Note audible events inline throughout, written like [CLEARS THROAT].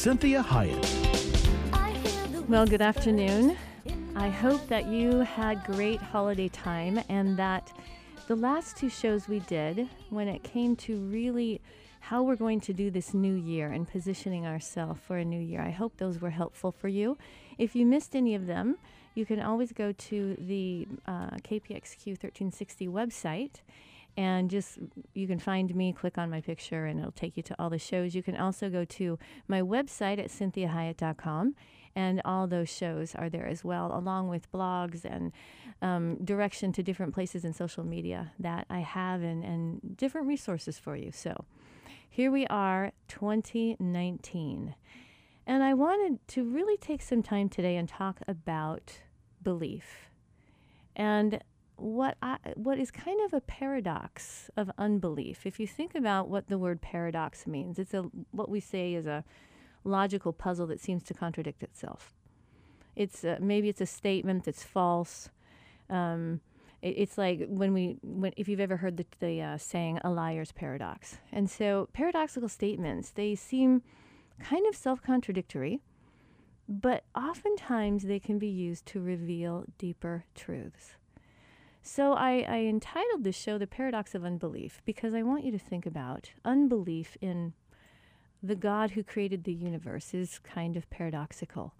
Cinthia Hiett. Well, good afternoon. I hope that you had great holiday time and that the last two shows we did, when it came to really how we're going to do this new year and positioning ourselves for a new year, I hope those were helpful for you. If you missed any of them, you can always go to the uh, KPXQ 1360 website and just you can find me click on my picture and it'll take you to all the shows. You can also go to my website at cinthiahiett.com and all those shows are there as well along with blogs and um, direction to different places in social media that i have and, and different resources for you. So here we are 2019 and i wanted to really take some time today and talk about belief. And what I, what is kind of a paradox of unbelief. If you think about what the word paradox means, it's a what we say is a logical puzzle that seems to contradict itself. It's uh, maybe it's a statement that's false. Um, it, it's like when we when if you've ever heard the, the uh, saying a liar's paradox. And so paradoxical statements they seem kind of self-contradictory, but oftentimes they can be used to reveal deeper truths. So I, I entitled this show The Paradox of Unbelief because I want you to think about unbelief in the God who created the universe is kind of paradoxical.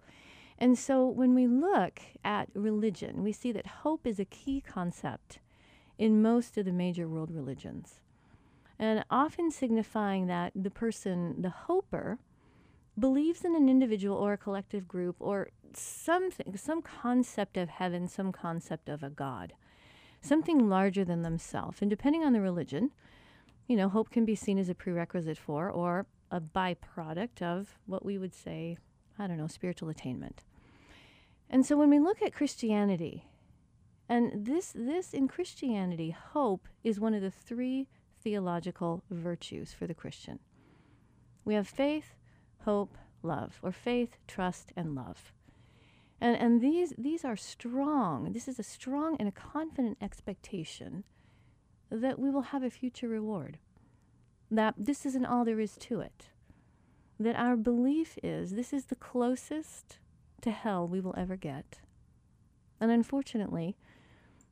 And so when we look at religion, we see that hope is a key concept in most of the major world religions. And often signifying that the person, the hoper, believes in an individual or a collective group or something, some concept of heaven, some concept of a God something larger than themselves. And depending on the religion, you know, hope can be seen as a prerequisite for or a byproduct of what we would say, I don't know, spiritual attainment. And so when we look at Christianity, and this this in Christianity, hope is one of the three theological virtues for the Christian. We have faith, hope, love, or faith, trust, and love. And, and these, these are strong. This is a strong and a confident expectation that we will have a future reward. That this isn't all there is to it. That our belief is this is the closest to hell we will ever get. And unfortunately,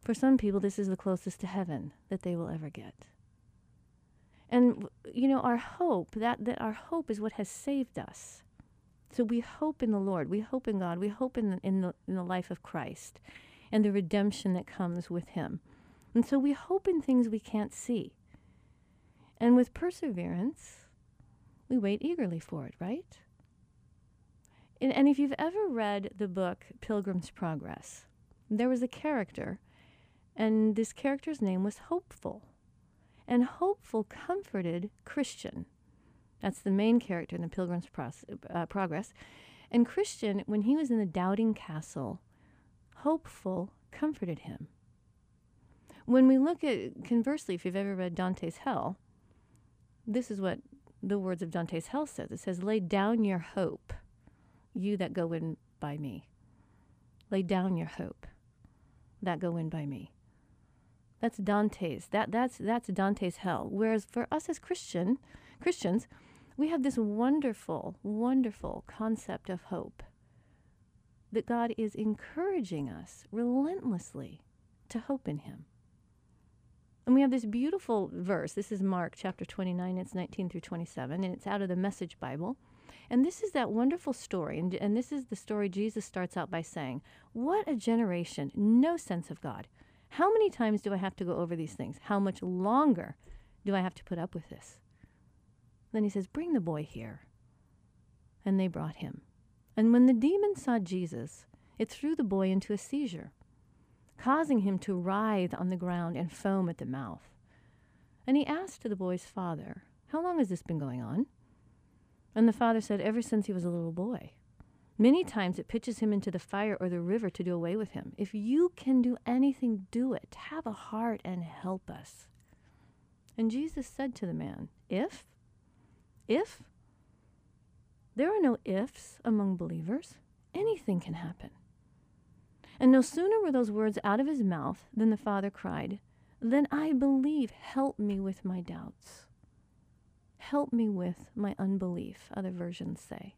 for some people, this is the closest to heaven that they will ever get. And, you know, our hope, that, that our hope is what has saved us. So we hope in the Lord. We hope in God. We hope in the, in the, in the life of Christ and the redemption that comes with Him. And so we hope in things we can't see. And with perseverance, we wait eagerly for it, right? And, and if you've ever read the book Pilgrim's Progress, there was a character, and this character's name was Hopeful. And Hopeful comforted Christian that's the main character in the Pilgrim's uh, Progress. And Christian, when he was in the doubting castle, hopeful comforted him. When we look at, conversely, if you've ever read Dante's Hell, this is what the words of Dante's Hell says. It says, Lay down your hope, you that go in by me. Lay down your hope, that go in by me. That's Dante's. That, that's, that's Dante's hell. Whereas for us as Christian, Christians, we have this wonderful, wonderful concept of hope that God is encouraging us relentlessly to hope in Him. And we have this beautiful verse. This is Mark chapter 29, it's 19 through 27, and it's out of the Message Bible. And this is that wonderful story. And, and this is the story Jesus starts out by saying, What a generation, no sense of God. How many times do I have to go over these things? How much longer do I have to put up with this? Then he says, Bring the boy here. And they brought him. And when the demon saw Jesus, it threw the boy into a seizure, causing him to writhe on the ground and foam at the mouth. And he asked the boy's father, How long has this been going on? And the father said, Ever since he was a little boy. Many times it pitches him into the fire or the river to do away with him. If you can do anything, do it. Have a heart and help us. And Jesus said to the man, If? If? There are no ifs among believers. Anything can happen. And no sooner were those words out of his mouth than the father cried, Then I believe, help me with my doubts. Help me with my unbelief, other versions say.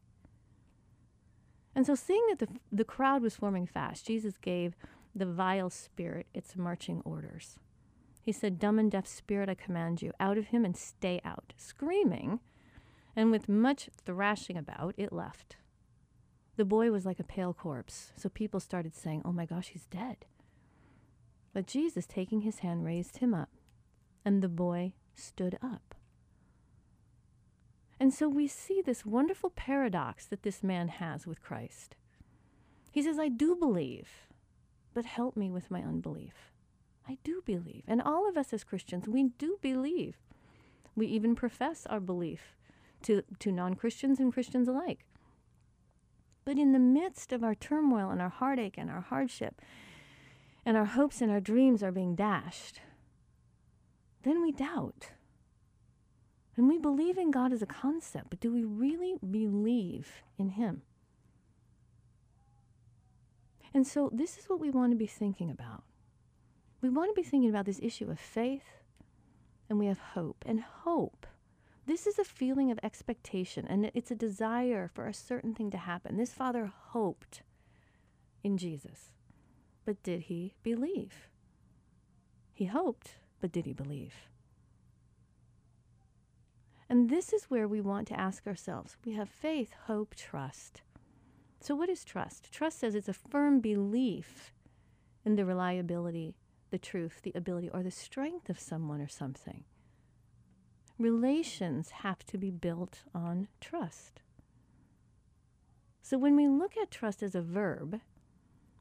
And so, seeing that the, the crowd was forming fast, Jesus gave the vile spirit its marching orders. He said, Dumb and deaf spirit, I command you, out of him and stay out. Screaming, and with much thrashing about, it left. The boy was like a pale corpse, so people started saying, Oh my gosh, he's dead. But Jesus, taking his hand, raised him up, and the boy stood up. And so we see this wonderful paradox that this man has with Christ. He says, I do believe, but help me with my unbelief. I do believe. And all of us as Christians, we do believe. We even profess our belief to, to non Christians and Christians alike. But in the midst of our turmoil and our heartache and our hardship, and our hopes and our dreams are being dashed, then we doubt. And we believe in God as a concept, but do we really believe in Him? And so, this is what we want to be thinking about. We want to be thinking about this issue of faith, and we have hope. And hope, this is a feeling of expectation, and it's a desire for a certain thing to happen. This father hoped in Jesus, but did he believe? He hoped, but did he believe? And this is where we want to ask ourselves we have faith, hope, trust. So, what is trust? Trust says it's a firm belief in the reliability, the truth, the ability, or the strength of someone or something. Relations have to be built on trust. So, when we look at trust as a verb,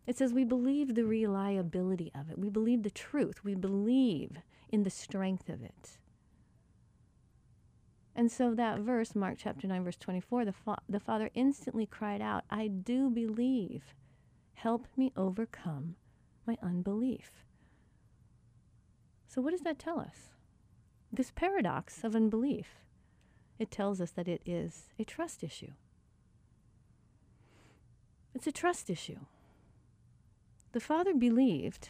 it says we believe the reliability of it. We believe the truth. We believe in the strength of it. And so that verse, Mark chapter 9, verse 24, the, fa- the father instantly cried out, I do believe. Help me overcome my unbelief. So, what does that tell us? This paradox of unbelief. It tells us that it is a trust issue. It's a trust issue. The father believed,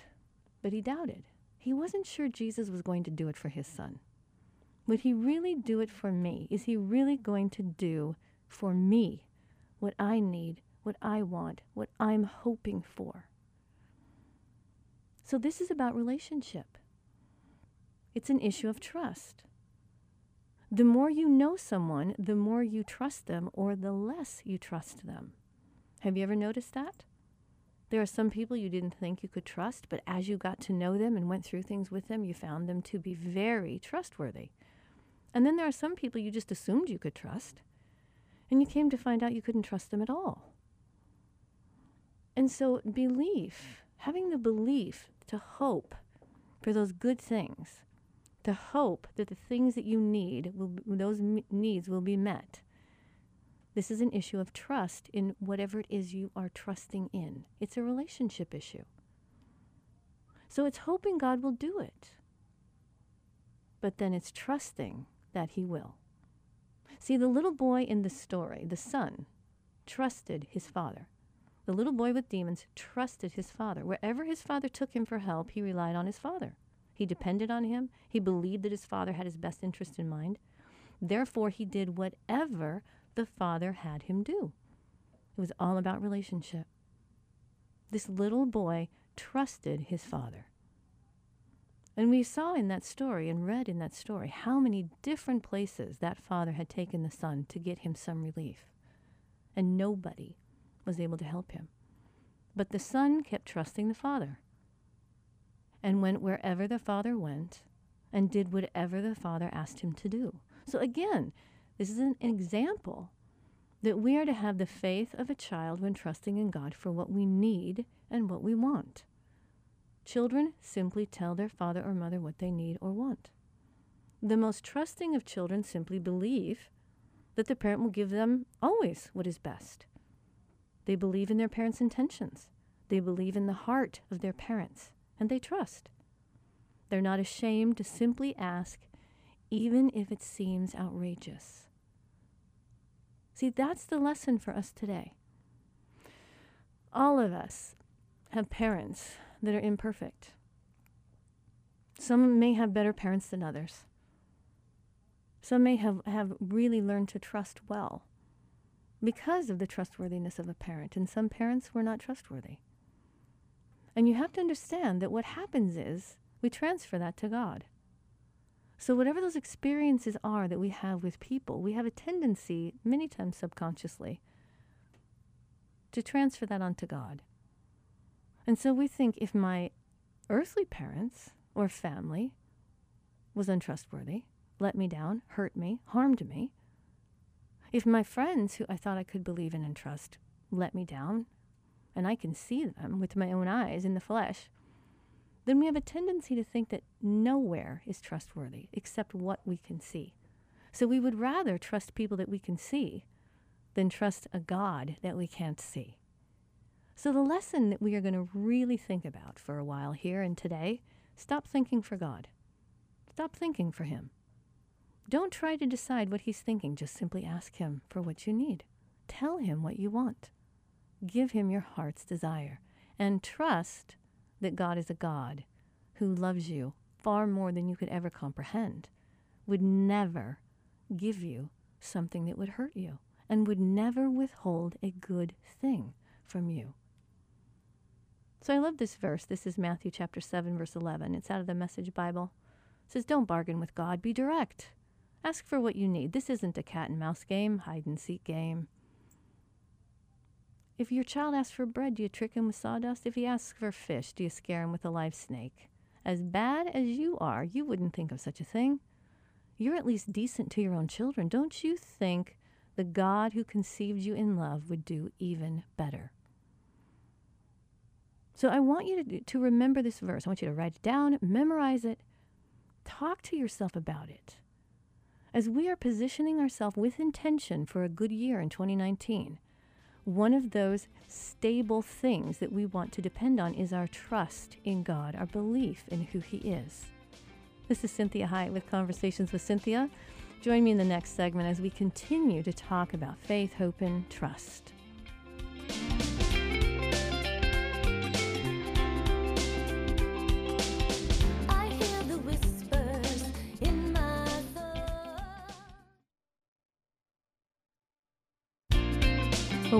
but he doubted. He wasn't sure Jesus was going to do it for his son. Would he really do it for me? Is he really going to do for me what I need, what I want, what I'm hoping for? So, this is about relationship. It's an issue of trust. The more you know someone, the more you trust them, or the less you trust them. Have you ever noticed that? There are some people you didn't think you could trust, but as you got to know them and went through things with them, you found them to be very trustworthy. And then there are some people you just assumed you could trust, and you came to find out you couldn't trust them at all. And so, belief, having the belief to hope for those good things, to hope that the things that you need, will, those needs will be met. This is an issue of trust in whatever it is you are trusting in. It's a relationship issue. So it's hoping God will do it. But then it's trusting that he will. See, the little boy in the story, the son, trusted his father. The little boy with demons trusted his father. Wherever his father took him for help, he relied on his father. He depended on him. He believed that his father had his best interest in mind. Therefore, he did whatever the father had him do. It was all about relationship. This little boy trusted his father. And we saw in that story and read in that story how many different places that father had taken the son to get him some relief. And nobody was able to help him. But the son kept trusting the father and went wherever the father went and did whatever the father asked him to do. So again, this is an example that we are to have the faith of a child when trusting in God for what we need and what we want. Children simply tell their father or mother what they need or want. The most trusting of children simply believe that the parent will give them always what is best. They believe in their parents' intentions. They believe in the heart of their parents, and they trust. They're not ashamed to simply ask, even if it seems outrageous. See, that's the lesson for us today. All of us have parents that are imperfect. Some may have better parents than others. Some may have, have really learned to trust well because of the trustworthiness of a parent, and some parents were not trustworthy. And you have to understand that what happens is we transfer that to God. So, whatever those experiences are that we have with people, we have a tendency, many times subconsciously, to transfer that onto God. And so we think if my earthly parents or family was untrustworthy, let me down, hurt me, harmed me, if my friends who I thought I could believe in and trust let me down, and I can see them with my own eyes in the flesh, then we have a tendency to think that nowhere is trustworthy except what we can see. So we would rather trust people that we can see than trust a God that we can't see. So, the lesson that we are going to really think about for a while here and today stop thinking for God. Stop thinking for Him. Don't try to decide what He's thinking. Just simply ask Him for what you need. Tell Him what you want. Give Him your heart's desire. And trust that God is a God who loves you far more than you could ever comprehend, would never give you something that would hurt you, and would never withhold a good thing from you. So I love this verse. This is Matthew chapter 7 verse 11. It's out of the Message Bible. It says don't bargain with God, be direct. Ask for what you need. This isn't a cat and mouse game, hide and seek game. If your child asks for bread, do you trick him with sawdust? If he asks for fish, do you scare him with a live snake? As bad as you are, you wouldn't think of such a thing. You're at least decent to your own children. Don't you think the God who conceived you in love would do even better? So I want you to, to remember this verse. I want you to write it down, memorize it, talk to yourself about it. As we are positioning ourselves with intention for a good year in 2019, one of those stable things that we want to depend on is our trust in God, our belief in who He is. This is Cinthia Hiett with Conversations with Cynthia. Join me in the next segment as we continue to talk about faith, hope, and trust.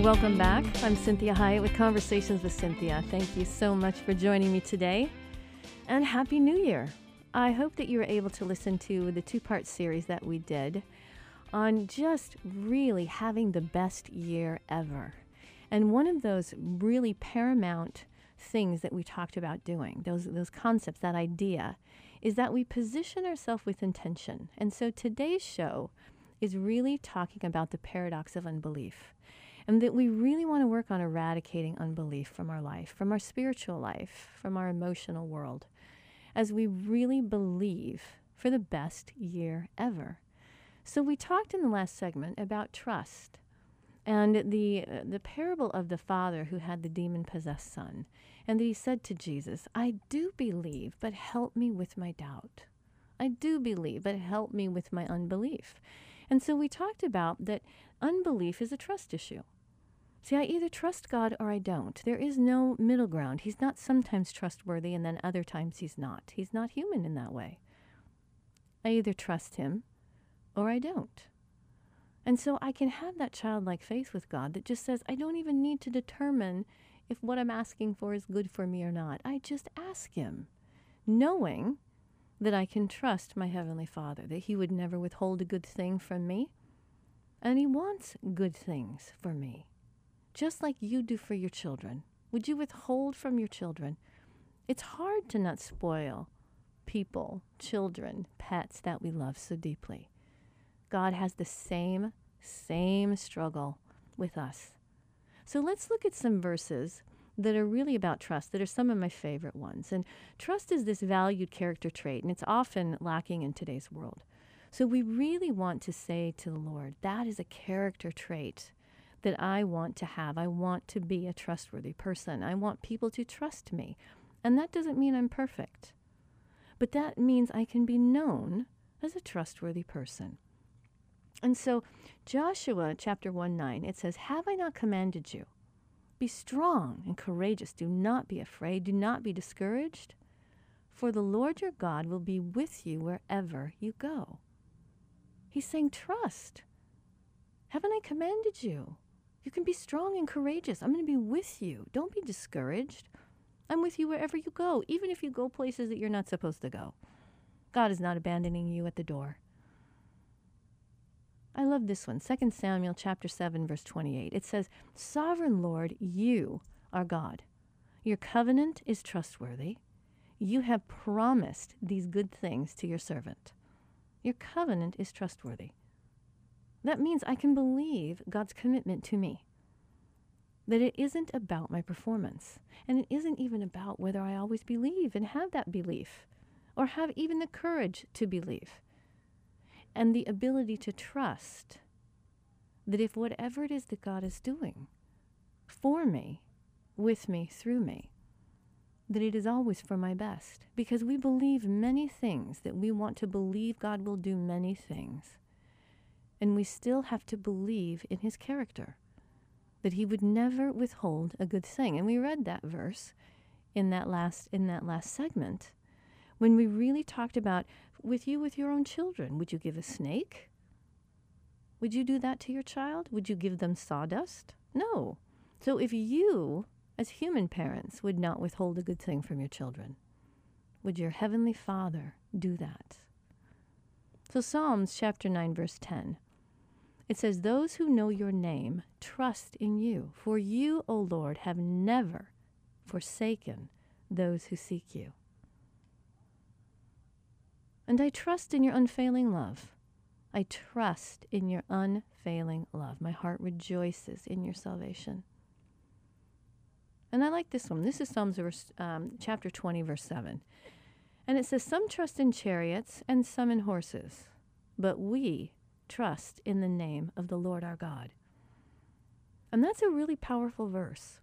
Well, welcome back. I'm Cinthia Hiett with Conversations with Cynthia. Thank you so much for joining me today. And Happy New Year. I hope that you were able to listen to the two part series that we did on just really having the best year ever. And one of those really paramount things that we talked about doing, those, those concepts, that idea, is that we position ourselves with intention. And so today's show is really talking about the paradox of unbelief and that we really want to work on eradicating unbelief from our life, from our spiritual life, from our emotional world, as we really believe for the best year ever. So we talked in the last segment about trust and the uh, the parable of the father who had the demon possessed son and that he said to Jesus, "I do believe, but help me with my doubt. I do believe, but help me with my unbelief." And so we talked about that unbelief is a trust issue. See, I either trust God or I don't. There is no middle ground. He's not sometimes trustworthy and then other times he's not. He's not human in that way. I either trust him or I don't. And so I can have that childlike faith with God that just says, I don't even need to determine if what I'm asking for is good for me or not. I just ask him, knowing that I can trust my Heavenly Father, that He would never withhold a good thing from me. And He wants good things for me just like you do for your children. Would you withhold from your children? It's hard to not spoil people, children, pets that we love so deeply. God has the same, same struggle with us. So let's look at some verses that are really about trust, that are some of my favorite ones. And trust is this valued character trait, and it's often lacking in today's world. So we really want to say to the Lord, that is a character trait that I want to have. I want to be a trustworthy person. I want people to trust me. And that doesn't mean I'm perfect, but that means I can be known as a trustworthy person. And so, Joshua chapter 1 9, it says, Have I not commanded you? Be strong and courageous. Do not be afraid. Do not be discouraged. For the Lord your God will be with you wherever you go. He's saying, Trust. Haven't I commanded you? You can be strong and courageous. I'm going to be with you. Don't be discouraged. I'm with you wherever you go, even if you go places that you're not supposed to go. God is not abandoning you at the door. I love this one. 2 Samuel chapter 7 verse 28. It says, "Sovereign Lord, you are God. Your covenant is trustworthy. You have promised these good things to your servant. Your covenant is trustworthy." That means I can believe God's commitment to me. That it isn't about my performance. And it isn't even about whether I always believe and have that belief or have even the courage to believe. And the ability to trust that if whatever it is that God is doing for me, with me, through me, that it is always for my best. Because we believe many things, that we want to believe God will do many things. And we still have to believe in his character, that he would never withhold a good thing. And we read that verse in that last in that last segment when we really talked about with you with your own children, would you give a snake? Would you do that to your child? Would you give them sawdust? No. So if you as human parents would not withhold a good thing from your children, would your heavenly Father do that? So Psalms chapter 9 verse 10 it says, Those who know your name trust in you, for you, O Lord, have never forsaken those who seek you. And I trust in your unfailing love. I trust in your unfailing love. My heart rejoices in your salvation. And I like this one. This is Psalms verse, um, chapter 20, verse 7. And it says, Some trust in chariots and some in horses, but we trust in the name of the Lord our God. And that's a really powerful verse.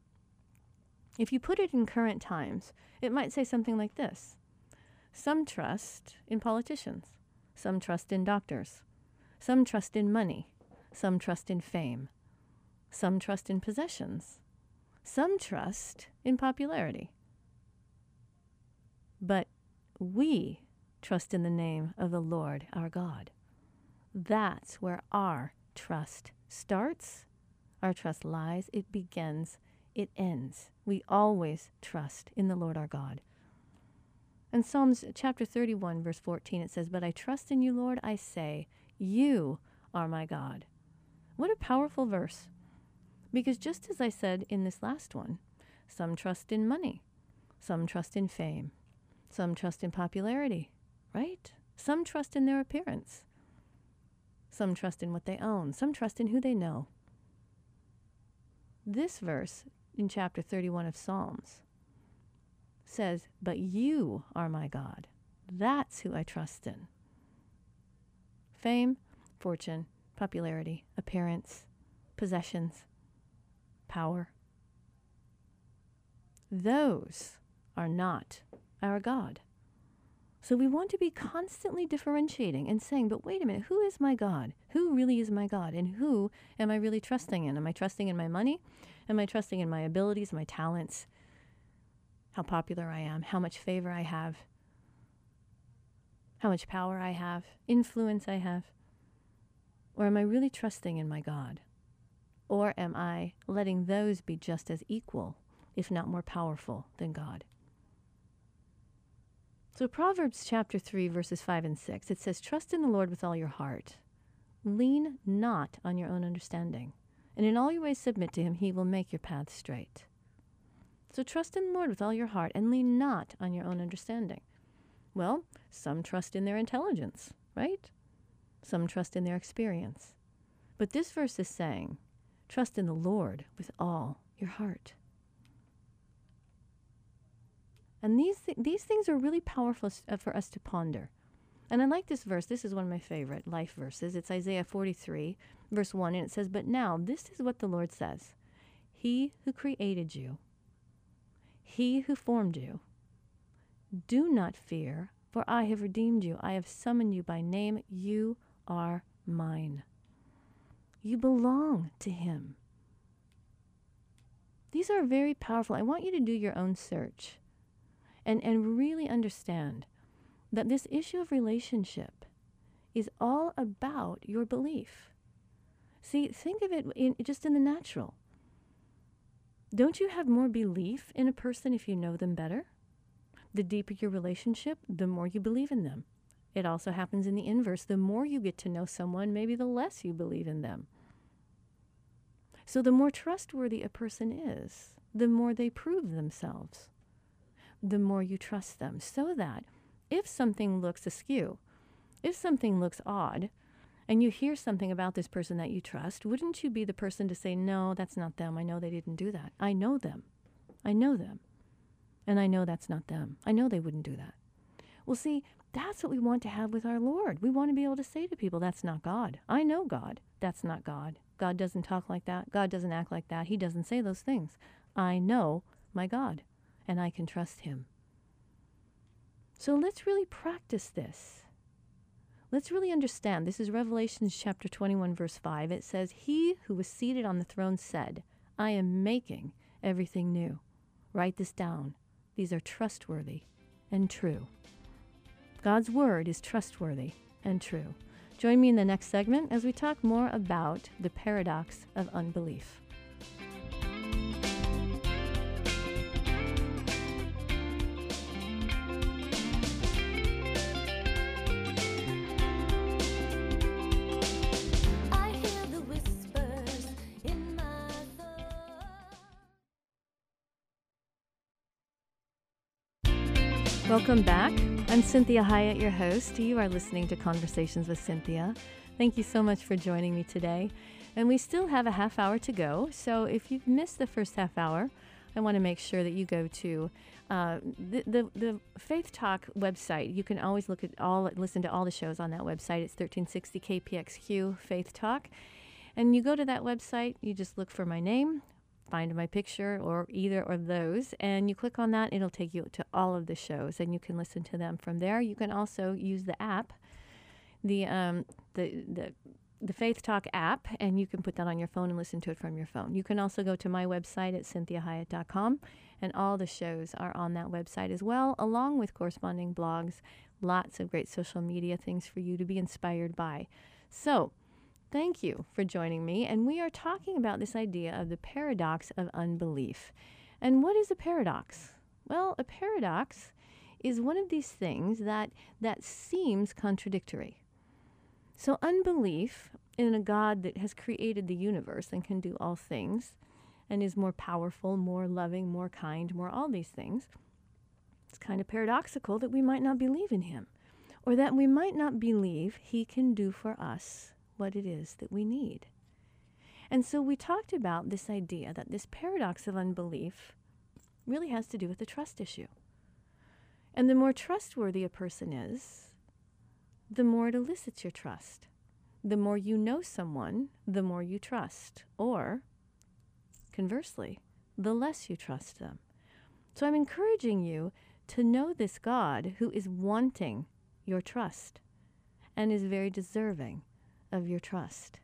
If you put it in current times, it might say something like this Some trust in politicians, some trust in doctors, some trust in money, some trust in fame, some trust in possessions, some trust in popularity. But we trust in the name of the Lord our God. That's where our trust starts, our trust lies, it begins, it ends. We always trust in the Lord our God. In Psalms chapter 31, verse 14, it says, But I trust in you, Lord, I say, You are my God. What a powerful verse. Because just as I said in this last one, some trust in money, some trust in fame, some trust in popularity, right? Some trust in their appearance, some trust in what they own, some trust in who they know. This verse in chapter 31 of Psalms says, But you are my God. That's who I trust in. Fame, fortune, popularity, appearance, possessions, power. Those are not our God. So we want to be constantly differentiating and saying, but wait a minute, who is my God? Who really is my God? And who am I really trusting in? Am I trusting in my money? Am I trusting in my abilities, my talents? How popular I am, how much favor I have, how much power I have, influence I have? Or am I really trusting in my God? Or am I letting those be just as equal, if not more powerful, than God? So, Proverbs chapter 3, verses 5 and 6, it says, Trust in the Lord with all your heart. Lean not on your own understanding. And in all your ways submit to him, he will make your path straight. So, trust in the Lord with all your heart and lean not on your own understanding. Well, some trust in their intelligence, right? Some trust in their experience. But this verse is saying, Trust in the Lord with all your heart. And these, th- these things are really powerful uh, for us to ponder. And I like this verse. This is one of my favorite life verses. It's Isaiah 43, verse 1, and it says, But now this is what the Lord says He who created you, He who formed you, do not fear, for I have redeemed you. I have summoned you by name. You are mine. You belong to Him. These are very powerful. I want you to do your own search and, and really understand that this issue of relationship is all about your belief. See, think of it in, just in the natural. Don't you have more belief in a person if you know them better? The deeper your relationship, the more you believe in them. It also happens in the inverse. The more you get to know someone, maybe the less you believe in them. So the more trustworthy a person is, the more they prove themselves, the more you trust them. So that if something looks askew, if something looks odd, and you hear something about this person that you trust, wouldn't you be the person to say, No, that's not them. I know they didn't do that. I know them. I know them. And I know that's not them. I know they wouldn't do that. Well, see, that's what we want to have with our Lord. We want to be able to say to people, That's not God. I know God. That's not God. God doesn't talk like that. God doesn't act like that. He doesn't say those things. I know my God, and I can trust him. So let's really practice this. Let's really understand. This is Revelation chapter 21, verse 5. It says, He who was seated on the throne said, I am making everything new. Write this down. These are trustworthy and true. God's word is trustworthy and true. Join me in the next segment as we talk more about the paradox of unbelief. Welcome back. I'm Cinthia Hiett, your host. You are listening to Conversations with Cynthia. Thank you so much for joining me today. And we still have a half hour to go. So if you've missed the first half hour, I want to make sure that you go to uh, the, the, the Faith Talk website. You can always look at all, listen to all the shows on that website. It's 1360 KPXQ Faith Talk. And you go to that website, you just look for my name, find my picture or either of those and you click on that it'll take you to all of the shows and you can listen to them from there you can also use the app the um, the the the Faith Talk app, and you can put that on your phone and listen to it from your phone. You can also go to my website at cinthiahiett.com, and all the shows are on that website as well, along with corresponding blogs, lots of great social media things for you to be inspired by. So, Thank you for joining me. And we are talking about this idea of the paradox of unbelief. And what is a paradox? Well, a paradox is one of these things that, that seems contradictory. So, unbelief in a God that has created the universe and can do all things and is more powerful, more loving, more kind, more all these things, it's kind of paradoxical that we might not believe in him or that we might not believe he can do for us what it is that we need. And so we talked about this idea that this paradox of unbelief really has to do with the trust issue. And the more trustworthy a person is, the more it elicits your trust. The more you know someone, the more you trust. Or, conversely, the less you trust them. So I'm encouraging you to know this God who is wanting your trust and is very deserving of your trust.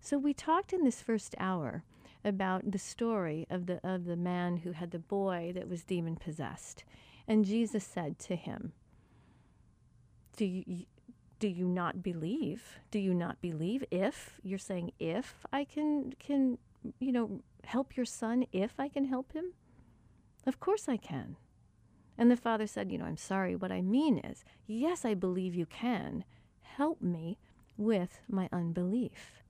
So we talked in this first hour about the story of the of the man who had the boy that was demon possessed. And Jesus said to him, "Do you do you not believe? Do you not believe if you're saying if I can can you know help your son if I can help him? Of course I can." And the father said, "You know, I'm sorry. What I mean is, yes, I believe you can." Help me with my unbelief.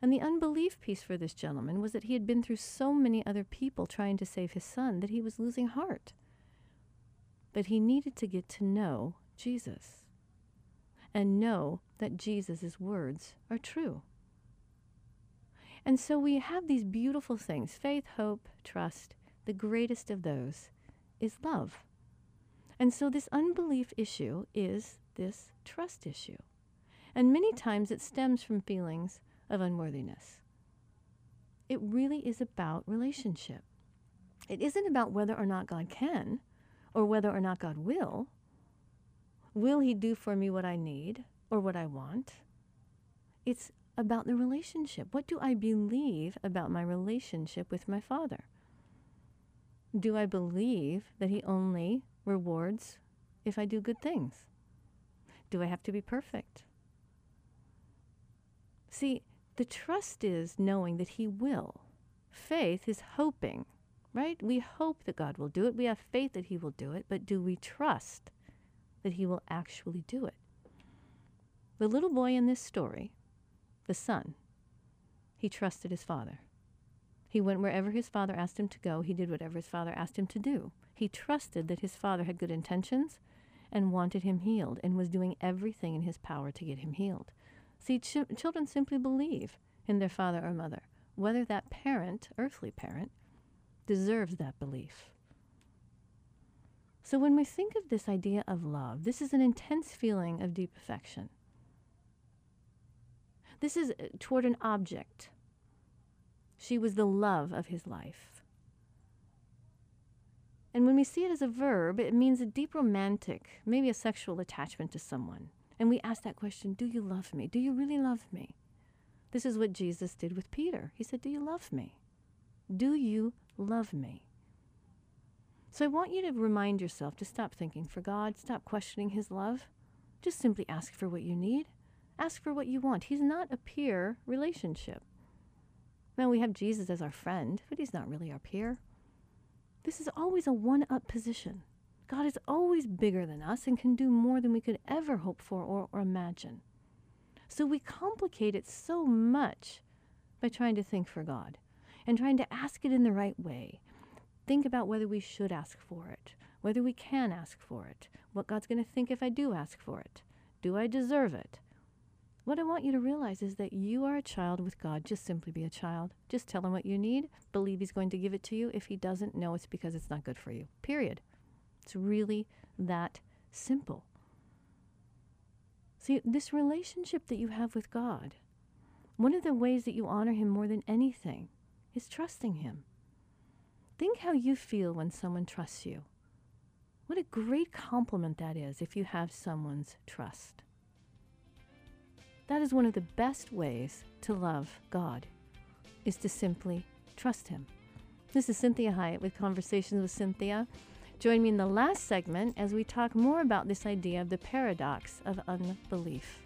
And the unbelief piece for this gentleman was that he had been through so many other people trying to save his son that he was losing heart. But he needed to get to know Jesus and know that Jesus' words are true. And so we have these beautiful things faith, hope, trust. The greatest of those is love. And so this unbelief issue is this trust issue. And many times it stems from feelings of unworthiness. It really is about relationship. It isn't about whether or not God can or whether or not God will. Will He do for me what I need or what I want? It's about the relationship. What do I believe about my relationship with my Father? Do I believe that He only rewards if I do good things? Do I have to be perfect? See, the trust is knowing that He will. Faith is hoping, right? We hope that God will do it. We have faith that He will do it, but do we trust that He will actually do it? The little boy in this story, the son, he trusted his father. He went wherever his father asked him to go. He did whatever his father asked him to do. He trusted that his father had good intentions and wanted him healed and was doing everything in his power to get him healed. See, ch- children simply believe in their father or mother, whether that parent, earthly parent, deserves that belief. So when we think of this idea of love, this is an intense feeling of deep affection. This is uh, toward an object. She was the love of his life. And when we see it as a verb, it means a deep romantic, maybe a sexual attachment to someone. And we ask that question Do you love me? Do you really love me? This is what Jesus did with Peter. He said, Do you love me? Do you love me? So I want you to remind yourself to stop thinking for God, stop questioning His love. Just simply ask for what you need, ask for what you want. He's not a peer relationship. Now, we have Jesus as our friend, but He's not really our peer. This is always a one up position. God is always bigger than us and can do more than we could ever hope for or, or imagine. So we complicate it so much by trying to think for God and trying to ask it in the right way. Think about whether we should ask for it, whether we can ask for it, what God's going to think if I do ask for it. Do I deserve it? What I want you to realize is that you are a child with God. Just simply be a child. Just tell him what you need. Believe he's going to give it to you. If he doesn't, know it's because it's not good for you. Period. It's really that simple. See, this relationship that you have with God, one of the ways that you honor Him more than anything is trusting Him. Think how you feel when someone trusts you. What a great compliment that is if you have someone's trust. That is one of the best ways to love God, is to simply trust Him. This is Cinthia Hiett with Conversations with Cynthia. Join me in the last segment as we talk more about this idea of the paradox of unbelief.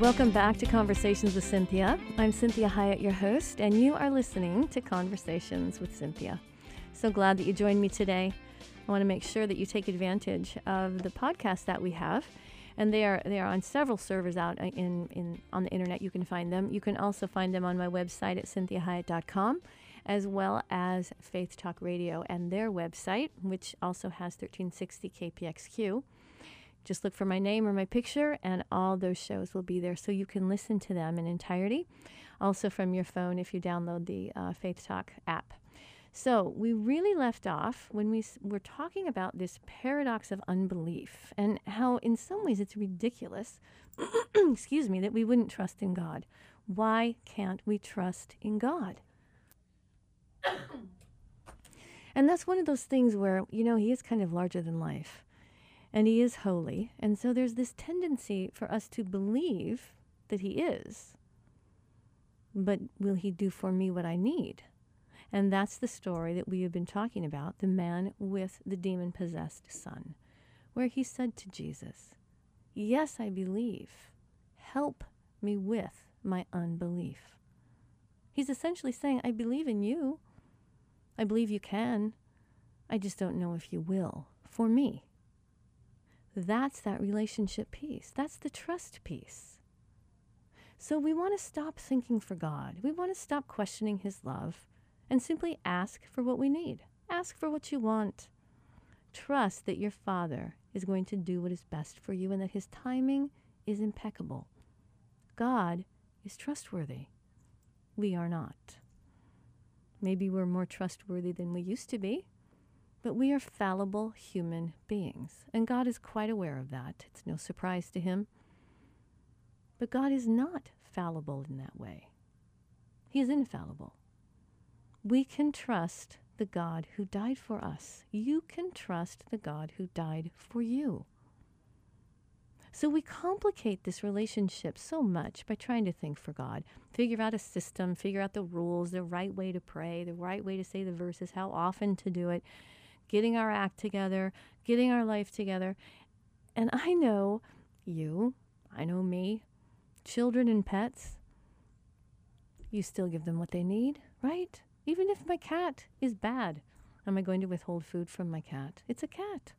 Welcome back to Conversations with Cynthia. I'm Cinthia Hiett, your host, and you are listening to Conversations with Cynthia. So glad that you joined me today. I want to make sure that you take advantage of the podcasts that we have. And they are they are on several servers out in, in on the internet. You can find them. You can also find them on my website at cinthiahiett.com, as well as Faith Talk Radio and their website, which also has 1360 KPXQ. Just look for my name or my picture, and all those shows will be there, so you can listen to them in entirety. Also from your phone if you download the uh, Faith Talk app. So, we really left off when we were talking about this paradox of unbelief and how, in some ways, it's ridiculous, [CLEARS THROAT] excuse me, that we wouldn't trust in God. Why can't we trust in God? [COUGHS] and that's one of those things where, you know, He is kind of larger than life and He is holy. And so there's this tendency for us to believe that He is. But will He do for me what I need? And that's the story that we have been talking about the man with the demon possessed son, where he said to Jesus, Yes, I believe. Help me with my unbelief. He's essentially saying, I believe in you. I believe you can. I just don't know if you will for me. That's that relationship piece. That's the trust piece. So we want to stop thinking for God. We want to stop questioning his love and simply ask for what we need. Ask for what you want. Trust that your Father is going to do what is best for you and that his timing is impeccable. God is trustworthy. We are not. Maybe we're more trustworthy than we used to be, but we are fallible human beings, and God is quite aware of that. It's no surprise to him. But God is not fallible in that way. He is infallible. We can trust the God who died for us. You can trust the God who died for you. So we complicate this relationship so much by trying to think for God, figure out a system, figure out the rules, the right way to pray, the right way to say the verses, how often to do it, getting our act together, getting our life together. And I know you, I know me, children and pets, you still give them what they need, right? Even if my cat is bad, am I going to withhold food from my cat? It's a cat.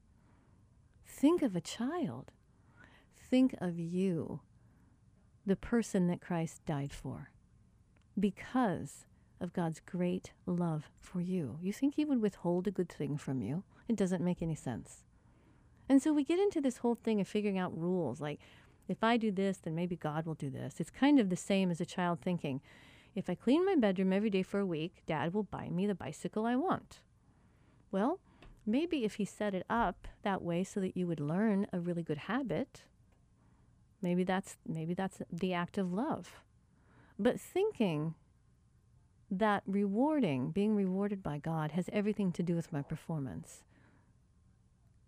Think of a child. Think of you, the person that Christ died for, because of God's great love for you. You think He would withhold a good thing from you? It doesn't make any sense. And so we get into this whole thing of figuring out rules like, if I do this, then maybe God will do this. It's kind of the same as a child thinking, if I clean my bedroom every day for a week, Dad will buy me the bicycle I want. Well, maybe if he set it up that way so that you would learn a really good habit, maybe that's maybe that's the act of love. But thinking that rewarding, being rewarded by God has everything to do with my performance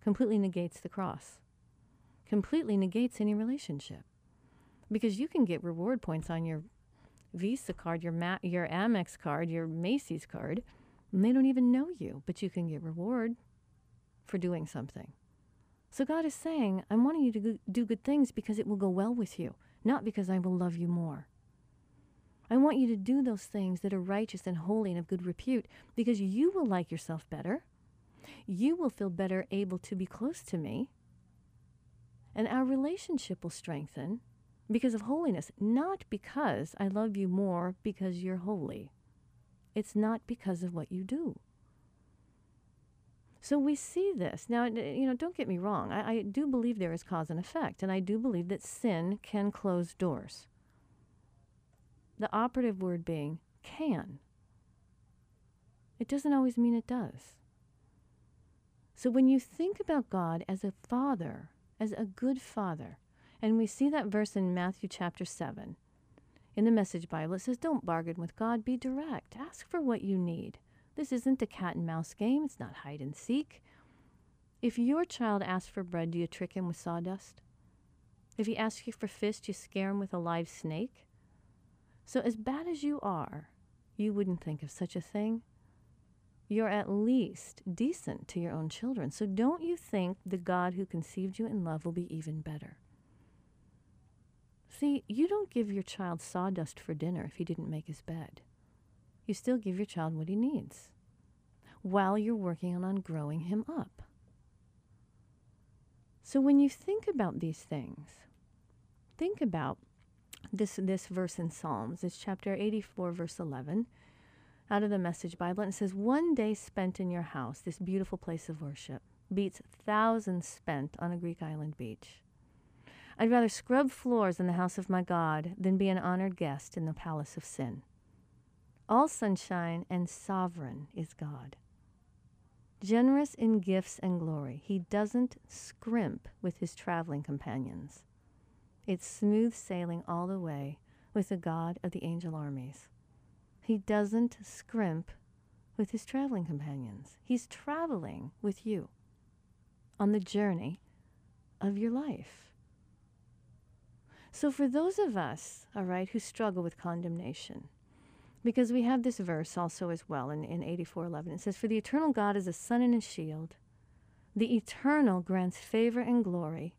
completely negates the cross. Completely negates any relationship. Because you can get reward points on your Visa card, your Ma- your Amex card, your Macy's card, and they don't even know you, but you can get reward for doing something. So God is saying, I'm wanting you to do good things because it will go well with you, not because I will love you more. I want you to do those things that are righteous and holy and of good repute because you will like yourself better. You will feel better able to be close to me. And our relationship will strengthen because of holiness, not because I love you more because you're holy. It's not because of what you do. So we see this. Now, uh, you know, don't get me wrong. I, I, do believe there is cause and effect, and I do believe that sin can close doors. The operative word being can. It doesn't always mean it does. So when you think about God as a father, as a good father, and we see that verse in Matthew chapter 7. In the Message Bible, it says, Don't bargain with God, be direct. Ask for what you need. This isn't a cat and mouse game, it's not hide and seek. If your child asks for bread, do you trick him with sawdust? If he asks you for fish, do you scare him with a live snake? So, as bad as you are, you wouldn't think of such a thing. You're at least decent to your own children. So, don't you think the God who conceived you in love will be even better? See, you don't give your child sawdust for dinner if he didn't make his bed. You still give your child what he needs while you're working on growing him up. So when you think about these things, think about this, this verse in Psalms. It's chapter 84, verse 11, out of the Message Bible. And it says, One day spent in your house, this beautiful place of worship, beats thousands spent on a Greek island beach. I'd rather scrub floors in the house of my God than be an honored guest in the palace of sin. All sunshine and sovereign is God. Generous in gifts and glory, he doesn't scrimp with his traveling companions. It's smooth sailing all the way with the God of the angel armies. He doesn't scrimp with his traveling companions. He's traveling with you on the journey of your life. So, for those of us, all right, who struggle with condemnation, because we have this verse also as well in, in 84:11. It says, For the eternal God is a sun and a shield. The eternal grants favor and glory.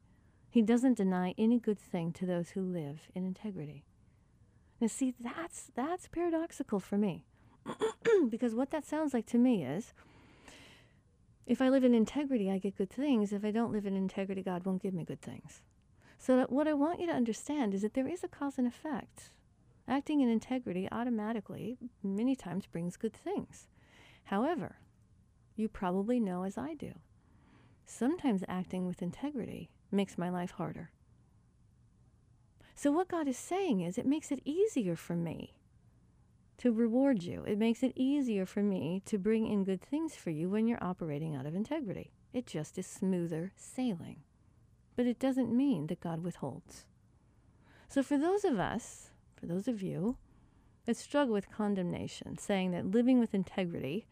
He doesn't deny any good thing to those who live in integrity. Now, see, that's, that's paradoxical for me. [CLEARS THROAT] because what that sounds like to me is if I live in integrity, I get good things. If I don't live in integrity, God won't give me good things. So what I want you to understand is that there is a cause and effect. Acting in integrity automatically, many times, brings good things. However, you probably know, as I do, sometimes acting with integrity makes my life harder. So, what God is saying is, it makes it easier for me to reward you. It makes it easier for me to bring in good things for you when you're operating out of integrity. It just is smoother sailing. But it doesn't mean that God withholds. So, for those of us, for those of you that struggle with condemnation, saying that living with integrity,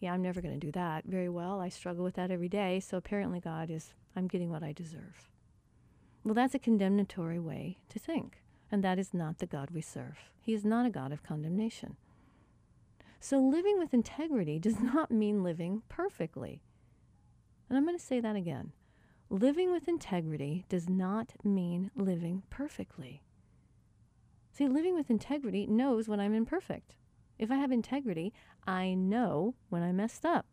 yeah, I'm never going to do that very well. I struggle with that every day. So apparently, God is, I'm getting what I deserve. Well, that's a condemnatory way to think. And that is not the God we serve. He is not a God of condemnation. So living with integrity does [LAUGHS] not mean living perfectly. And I'm going to say that again. Living with integrity does not mean living perfectly. See, living with integrity knows when I'm imperfect. If I have integrity, I know when I messed up.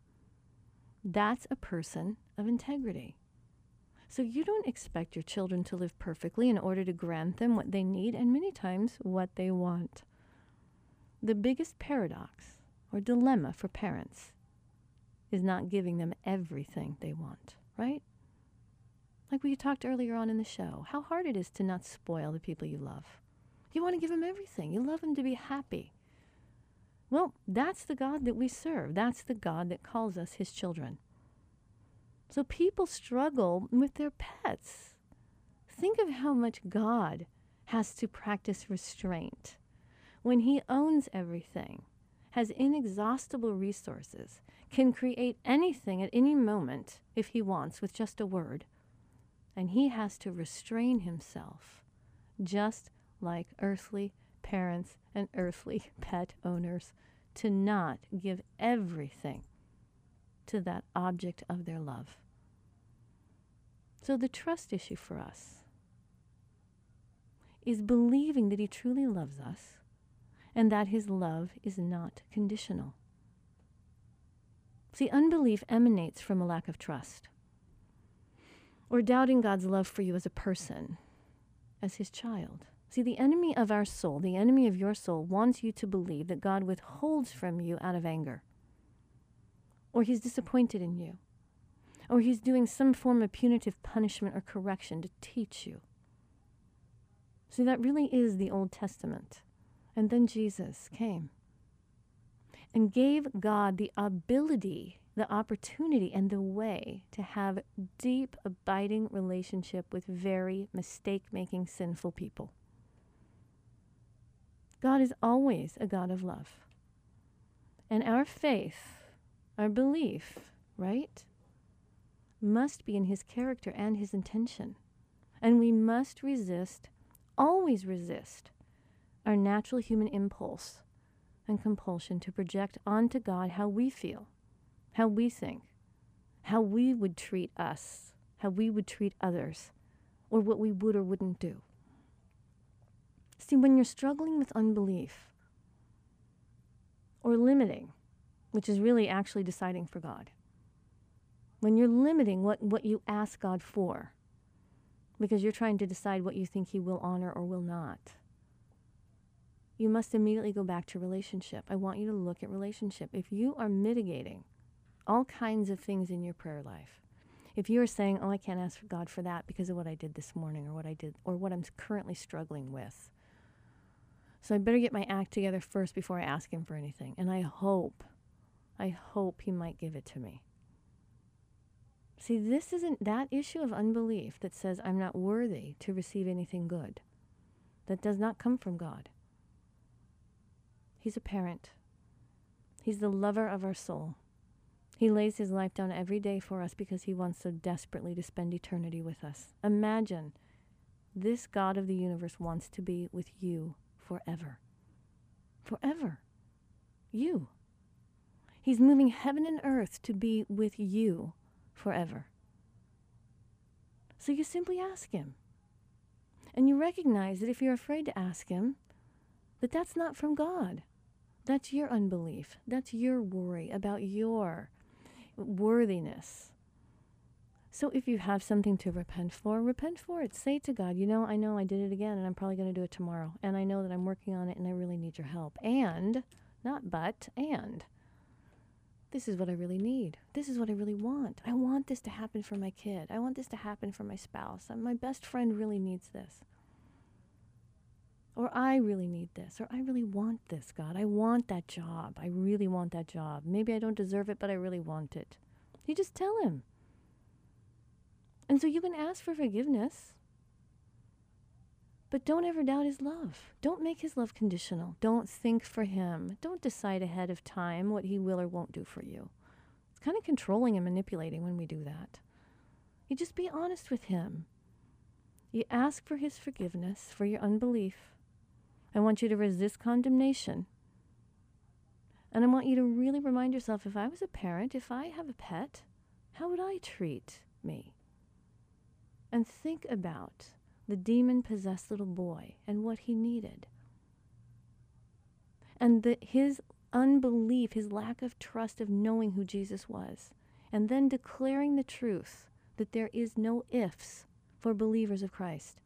That's a person of integrity. So you don't expect your children to live perfectly in order to grant them what they need and many times what they want. The biggest paradox or dilemma for parents is not giving them everything they want, right? Like we talked earlier on in the show, how hard it is to not spoil the people you love. You want to give them everything. You love them to be happy. Well, that's the God that we serve. That's the God that calls us his children. So people struggle with their pets. Think of how much God has to practice restraint when he owns everything, has inexhaustible resources, can create anything at any moment if he wants with just a word. And he has to restrain himself, just like earthly parents and earthly [LAUGHS] pet owners, to not give everything to that object of their love. So, the trust issue for us is believing that He truly loves us and that His love is not conditional. See, unbelief emanates from a lack of trust or doubting God's love for you as a person, as His child. See, the enemy of our soul, the enemy of your soul, wants you to believe that God withholds from you out of anger or he's disappointed in you, or he's doing some form of punitive punishment or correction to teach you. See, that really is the Old Testament. And then Jesus came and gave God the ability, the opportunity, and the way to have deep, abiding relationship with very mistake making, sinful people. God is always a God of love. And our faith our belief, right, must be in his character and his intention. And we must resist, always resist, our natural human impulse and compulsion to project onto God how we feel, how we think, how we would treat us, how we would treat others, or what we would or wouldn't do. See, when you're struggling with unbelief or limiting, which is really actually deciding for God. When you're limiting what, what you ask God for, because you're trying to decide what you think He will honor or will not, you must immediately go back to relationship. I want you to look at relationship. If you are mitigating all kinds of things in your prayer life, if you are saying, Oh, I can't ask God for that because of what I did this morning or what I did or what I'm currently struggling with. So I better get my act together first before I ask Him for anything. And I hope I hope he might give it to me. See, this isn't that issue of unbelief that says I'm not worthy to receive anything good. That does not come from God. He's a parent. He's the lover of our soul. He lays his life down every day for us because he wants so desperately to spend eternity with us. Imagine this God of the universe wants to be with you forever. Forever. You. He's moving heaven and earth to be with you forever. So you simply ask Him. And you recognize that if you're afraid to ask Him, that that's not from God. That's your unbelief. That's your worry about your worthiness. So if you have something to repent for, repent for it. Say to God, you know, I know I did it again and I'm probably going to do it tomorrow. And I know that I'm working on it and I really need your help. And, not but, and this is what I really need. This is what I really want. I want this to happen for my kid. I want this to happen for my spouse. Uh, my best friend really needs this. Or I really need this. Or I really want this, God. I want that job. I really want that job. Maybe I don't deserve it, but I really want it. You just tell Him. And so you can ask for forgiveness. But don't ever doubt his love. Don't make his love conditional. Don't think for him. Don't decide ahead of time what he will or won't do for you. It's kind of controlling and manipulating when we do that. You just be honest with him. You ask for his forgiveness for your unbelief. I want you to resist condemnation. And I want you to really remind yourself if I was a parent, if I have a pet, how would I treat me? And think about the demon possessed little boy and what he needed. And the, his unbelief, his lack of trust of knowing who Jesus was, and then declaring the truth that there is no ifs for believers of Christ.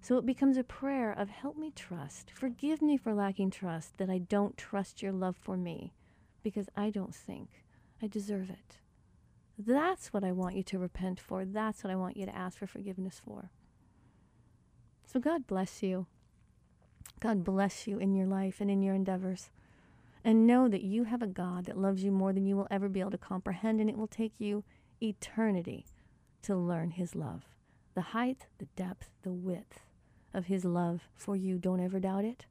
So it becomes a prayer of help me trust. Forgive me for lacking trust that I don't trust your love for me because I don't think I deserve it. That's what I want you to repent for. That's what I want you to ask for forgiveness for. So God bless you. God bless you in your life and in your endeavors. And know that you have a God that loves you more than you will ever be able to comprehend, and it will take you eternity to learn His love. The height, the depth, the width of His love for you. Don't ever doubt it.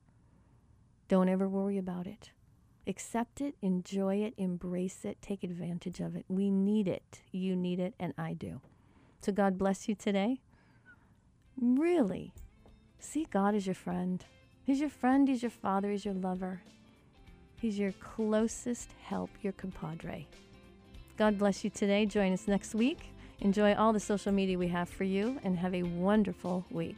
Don't ever worry about it. Accept it, enjoy it, embrace it, take advantage of it. We need it. You need it, and I do. So God bless you today. Really, see God as your friend. He's your friend, He's your father, He's your lover. He's your closest help, your compadre. God bless you today. Join us next week. Enjoy all the social media we have for you and have a wonderful week.